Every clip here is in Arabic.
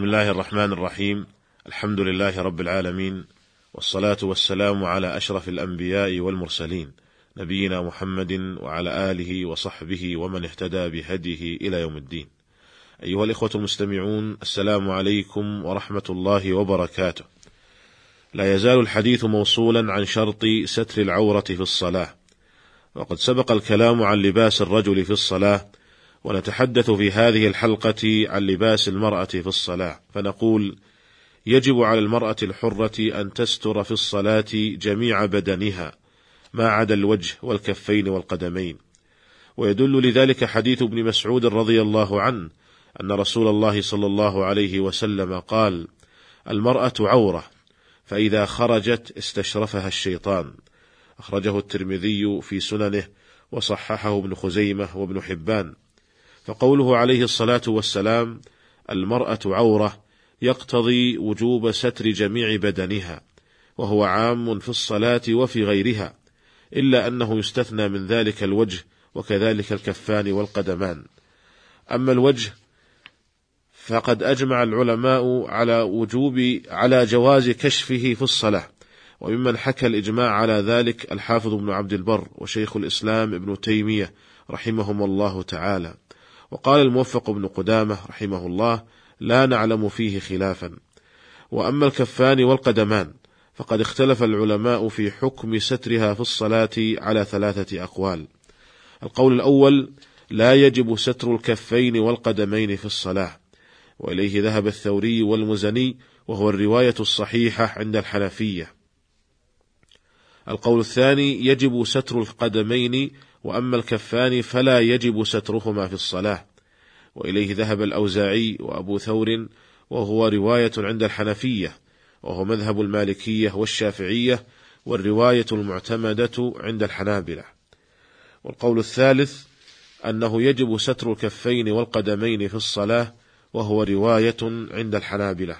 بسم الله الرحمن الرحيم. الحمد لله رب العالمين والصلاة والسلام على أشرف الأنبياء والمرسلين نبينا محمد وعلى آله وصحبه ومن اهتدى بهديه إلى يوم الدين. أيها الإخوة المستمعون السلام عليكم ورحمة الله وبركاته. لا يزال الحديث موصولا عن شرط ستر العورة في الصلاة. وقد سبق الكلام عن لباس الرجل في الصلاة ونتحدث في هذه الحلقة عن لباس المرأة في الصلاة. فنقول يجب على المرأة الحرة أن تستر في الصلاة جميع بدنها ما عدا الوجه والكفين والقدمين. ويدل لذلك حديث ابن مسعود رضي الله عنه أن رسول الله صلى الله عليه وسلم قال المرأة عورة فإذا خرجت استشرفها الشيطان. أخرجه الترمذي في سننه وصححه ابن خزيمة وابن حبان. فقوله عليه الصلاة والسلام المرأة عورة يقتضي وجوب ستر جميع بدنها وهو عام في الصلاة وفي غيرها إلا أنه يستثنى من ذلك الوجه وكذلك الكفان والقدمان. أما الوجه فقد أجمع العلماء على وجوب على جواز كشفه في الصلاة وممن حكى الإجماع على ذلك الحافظ ابن عبد البر وشيخ الإسلام ابن تيمية رحمهم الله تعالى. وقال الموفق ابن قدامة رحمه الله لا نعلم فيه خلافا. وأما الكفان والقدمان فقد اختلف العلماء في حكم سترها في الصلاة على ثلاثة أقوال. القول الأول لا يجب ستر الكفين والقدمين في الصلاة. وإليه ذهب الثوري والمزني وهو الرواية الصحيحة عند الحنفية. القول الثاني يجب ستر القدمين وأما الكفان فلا يجب سترهما في الصلاة. وإليه ذهب الأوزاعي وأبو ثور وهو رواية عند الحنفية وهو مذهب المالكية والشافعية والرواية المعتمدة عند الحنابلة. والقول الثالث أنه يجب ستر الكفين والقدمين في الصلاة وهو رواية عند الحنابلة.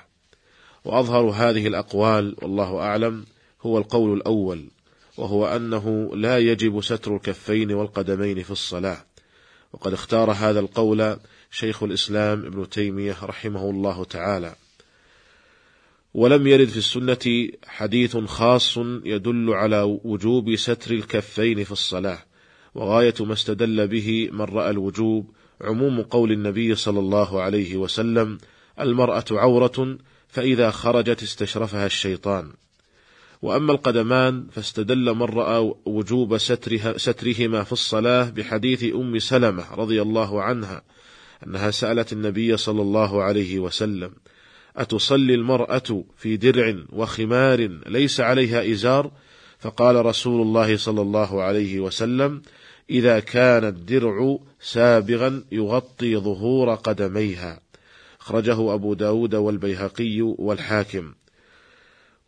وأظهر هذه الأقوال والله أعلم هو القول الأول. وهو أنه لا يجب ستر الكفين والقدمين في الصلاة. وقد اختار هذا القول شيخ الإسلام ابن تيمية رحمه الله تعالى. ولم يرد في السنة حديث خاص يدل على وجوب ستر الكفين في الصلاة. وغاية ما استدل به من رأى الوجوب عموم قول النبي صلى الله عليه وسلم المرأة عورة فإذا خرجت استشرفها الشيطان. وأما القدمان فاستدل من رأى وجوب سترها سترهما في الصلاة بحديث أم سلمة رضي الله عنها أنها سألت النبي صلى الله عليه وسلم أتصلي المرأة في درع وخمار ليس عليها إزار؟ فقال رسول الله صلى الله عليه وسلم إذا كان الدرع سابغا يغطي ظهور قدميها. أخرجه أبو داود والبيهقي والحاكم.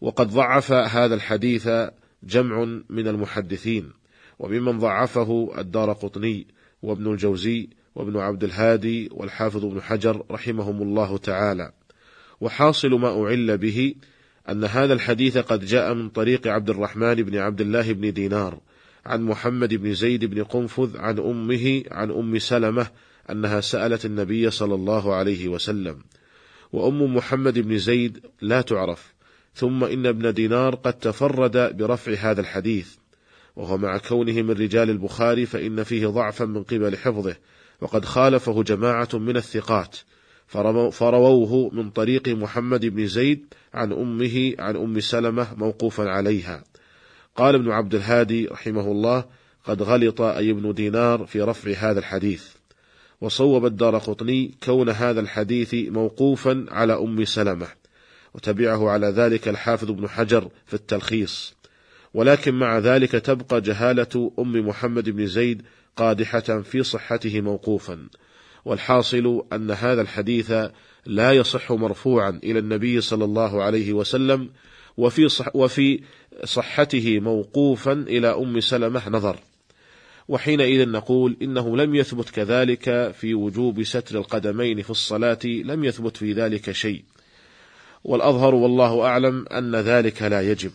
وقد ضعف هذا الحديث جمع من المحدثين وممن ضعفه الدار قطني وابن الجوزي وابن عبد الهادي والحافظ ابن حجر رحمهم الله تعالى. وحاصل ما أعل به أن هذا الحديث قد جاء من طريق عبد الرحمن بن عبد الله بن دينار عن محمد بن زيد بن قنفذ عن أمه عن أم سلمة أنها سألت النبي صلى الله عليه وسلم. وأم محمد بن زيد لا تعرف ثم إن ابن دينار قد تفرد برفع هذا الحديث. وهو مع كونه من رجال البخاري فإن فيه ضعفا من قبل حفظه وقد خالفه جماعة من الثقات. فرووه من طريق محمد بن زيد عن أمه عن أم سلمة موقوفا عليها. قال ابن عبد الهادي رحمه الله قد غلط أي ابن دينار في رفع هذا الحديث وصوب الدار قطني كون هذا الحديث موقوفا على أم سلمة. وتبعه على ذلك الحافظ ابن حجر في التلخيص. ولكن مع ذلك تبقى جهالة أم محمد بن زيد قادحة في صحته موقوفا. والحاصل أن هذا الحديث لا يصح مرفوعا إلى النبي صلى الله عليه وسلم وفي, صح وفي صحته موقوفا إلى أم سلمة نظر. وحينئذ نقول إنه لم يثبت كذلك في وجوب ستر القدمين في الصلاة لم يثبت في ذلك شيء. والأظهر والله أعلم أن ذلك لا يجب.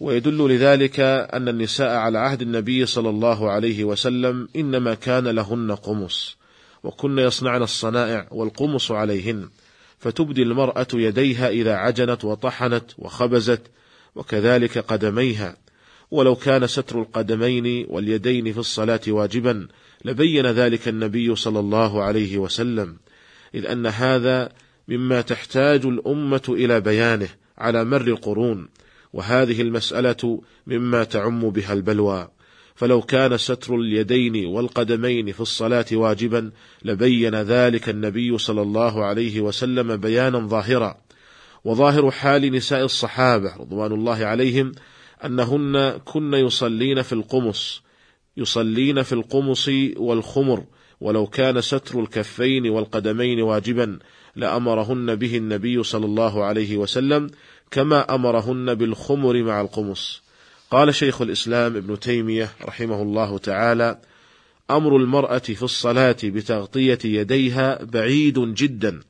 ويدل لذلك أن النساء على عهد النبي صلى الله عليه وسلم إنما كان لهن قمص وكن يصنعن الصنائع والقمص عليهن فتبدي المرأة يديها إذا عجنت وطحنت وخبزت وكذلك قدميها. ولو كان ستر القدمين واليدين في الصلاة واجبا لبين ذلك النبي صلى الله عليه وسلم إذ أن هذا مما تحتاج الأمة إلى بيانه على مر القرون وهذه المسألة مما تعم بها البلوى. فلو كان ستر اليدين والقدمين في الصلاة واجبا لبين ذلك النبي صلى الله عليه وسلم بيانا ظاهرا. وظاهر حال نساء الصحابة رضوان الله عليهم أنهن كن يصلين في القمص يصلين في القمص والخمر ولو كان ستر الكفين والقدمين واجبا لأمرهن به النبي صلى الله عليه وسلم كما أمرهن بالخمر مع القمص. قال شيخ الإسلام ابن تيمية رحمه الله تعالى أمر المرأة في الصلاة بتغطية يديها بعيد جدا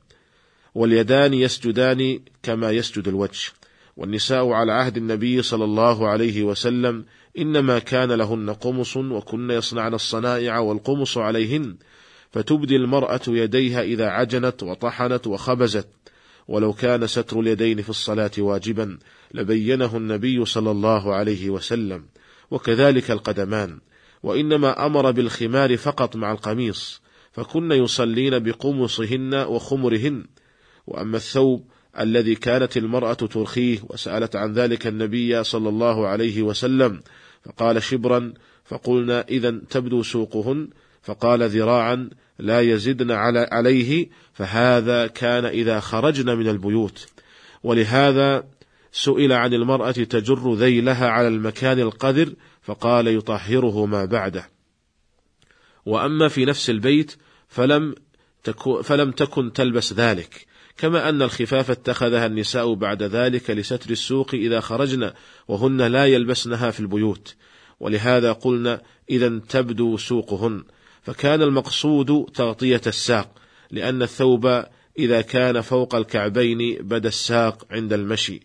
واليدان يسجدان كما يسجد الوجه. والنساء على عهد النبي صلى الله عليه وسلم إنما كان لهن قمص وكن يصنعن الصنائع والقمص عليهن فتبدي المرأة يديها إذا عجنت وطحنت وخبزت. ولو كان ستر اليدين في الصلاة واجبا لبينه النبي صلى الله عليه وسلم. وكذلك القدمان. وإنما أمر بالخمار فقط مع القميص فكن يصلين بقمصهن وخمرهن. وأما الثوب الذي كانت المرأة ترخيه وسألت عن ذلك النبي صلى الله عليه وسلم فقال شبرا فقلنا إذا تبدو سوقهن. فقال ذراعا لا يزدن على عليه فهذا كان إذا خرجن من البيوت. ولهذا سئل عن المرأة تجر ذيلها على المكان القذر فقال يطهره ما بعده. وأما في نفس البيت فلم تكن, فلم تكن تلبس ذلك. كما أن الخفاف اتخذها النساء بعد ذلك لستر السوق إذا خرجن وهن لا يلبسنها في البيوت. ولهذا قلنا إذا تبدو سوقهن. فكان المقصود تغطية الساق لأن الثوب إذا كان فوق الكعبين بدا الساق عند المشي.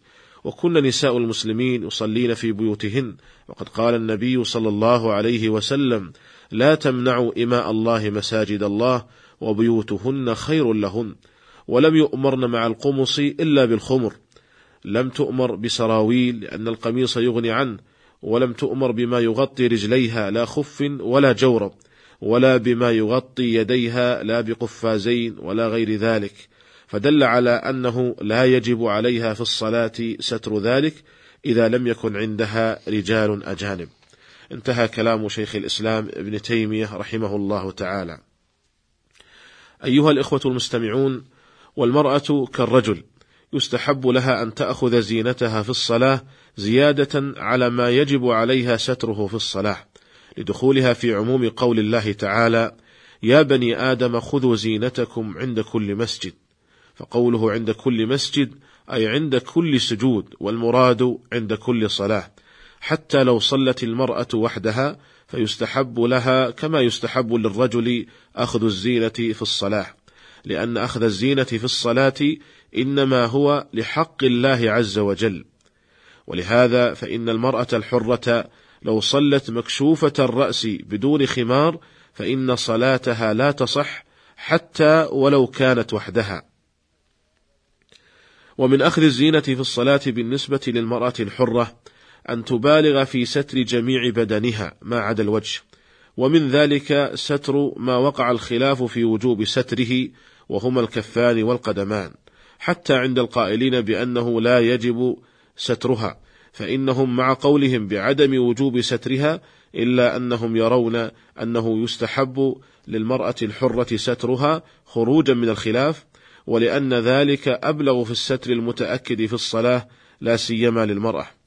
وكن نساء المسلمين يصلين في بيوتهن. وقد قال النبي صلى الله عليه وسلم لا تمنعوا إماء الله مساجد الله وبيوتهن خير لهن. ولم يؤمرن مع القمص إلا بالخمر. لم تؤمر بسراويل لأن القميص يغني عنه. ولم تؤمر بما يغطي رجليها لا خف ولا جورب ولا بما يغطي يديها لا بقفازين ولا غير ذلك. فدل على أنه لا يجب عليها في الصلاة ستر ذلك إذا لم يكن عندها رجال أجانب. انتهى كلام شيخ الإسلام ابن تيمية رحمه الله تعالى. أيها الإخوة المستمعون والمرأة كالرجل يستحب لها أن تأخذ زينتها في الصلاة زيادة على ما يجب عليها ستره في الصلاة. لدخولها في عموم قول الله تعالى يا بني آدم خذوا زينتكم عند كل مسجد. فقوله عند كل مسجد أي عند كل سجود والمراد عند كل صلاة. حتى لو صلت المرأة وحدها فيستحب لها كما يستحب للرجل أخذ الزينة في الصلاة. لأن أخذ الزينة في الصلاة إنما هو لحق الله عز وجل. ولهذا فإن المرأة الحرة لو صلت مكشوفة الرأس بدون خمار فإن صلاتها لا تصح حتى ولو كانت وحدها. ومن أخذ الزينة في الصلاة بالنسبة للمرأة الحرة أن تبالغ في ستر جميع بدنها ما عدا الوجه، ومن ذلك ستر ما وقع الخلاف في وجوب ستره وهما الكفان والقدمان، حتى عند القائلين بأنه لا يجب سترها، فإنهم مع قولهم بعدم وجوب سترها إلا أنهم يرون أنه يستحب للمرأة الحرة سترها خروجا من الخلاف ولأن ذلك أبلغ في الستر المتأكد في الصلاة لا سيما للمرأة.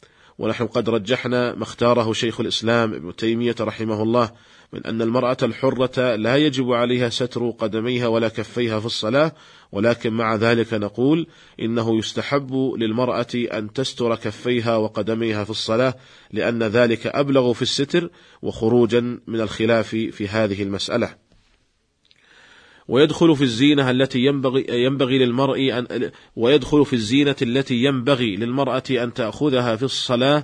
ونحن قد رجحنا ما اختاره شيخ الإسلام ابن تيمية رحمه الله من أن المرأة الحرة لا يجب عليها ستر قدميها ولا كفيها في الصلاة ولكن مع ذلك نقول إنه يستحب للمرأة أن تستر كفيها وقدميها في الصلاة لأن ذلك أبلغ في الستر وخروجا من الخلاف في هذه المسألة. ويدخل في الزينة التي ينبغي ينبغي للمرء أن ويدخل في الزينة التي ينبغي للمرأة أن تأخذها في الصلاة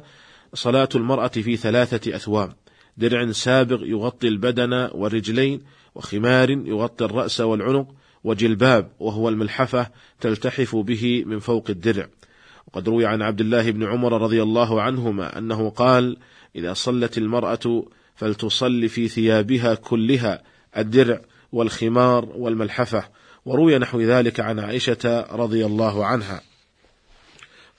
صلاة المرأة في ثلاثة أثواب درع سابغ يغطي البدن والرجلين وخمار يغطي الرأس والعنق وجلباب وهو الملحفة تلتحف به من فوق الدرع. وقد روي عن عبد الله بن عمر رضي الله عنهما أنه قال إذا صلت المرأة فلتصل في ثيابها كلها الدرع والخمار والملحفة وروي نحو ذلك عن عائشة رضي الله عنها.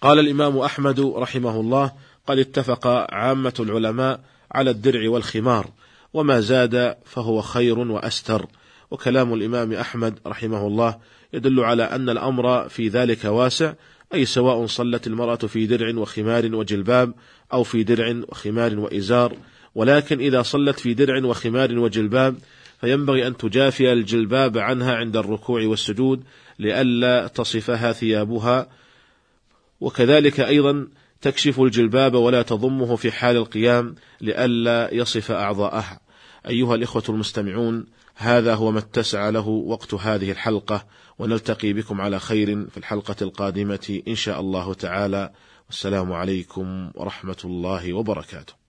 قال الإمام أحمد رحمه الله قد اتفق عامة العلماء على الدرع والخمار وما زاد فهو خير وأستر. وكلام الإمام أحمد رحمه الله يدل على أن الأمر في ذلك واسع أي سواء صلت المرأة في درع وخمار وجلباب أو في درع وخمار وإزار. ولكن إذا صلت في درع وخمار وجلباب فينبغي أن تجافي الجلباب عنها عند الركوع والسجود لئلا تصفها ثيابها. وكذلك أيضا تكشف الجلباب ولا تضمه في حال القيام لئلا يصف أعضاءها. أيها الإخوة المستمعون هذا هو ما اتسع له وقت هذه الحلقة ونلتقي بكم على خير في الحلقة القادمة إن شاء الله تعالى. والسلام عليكم ورحمة الله وبركاته.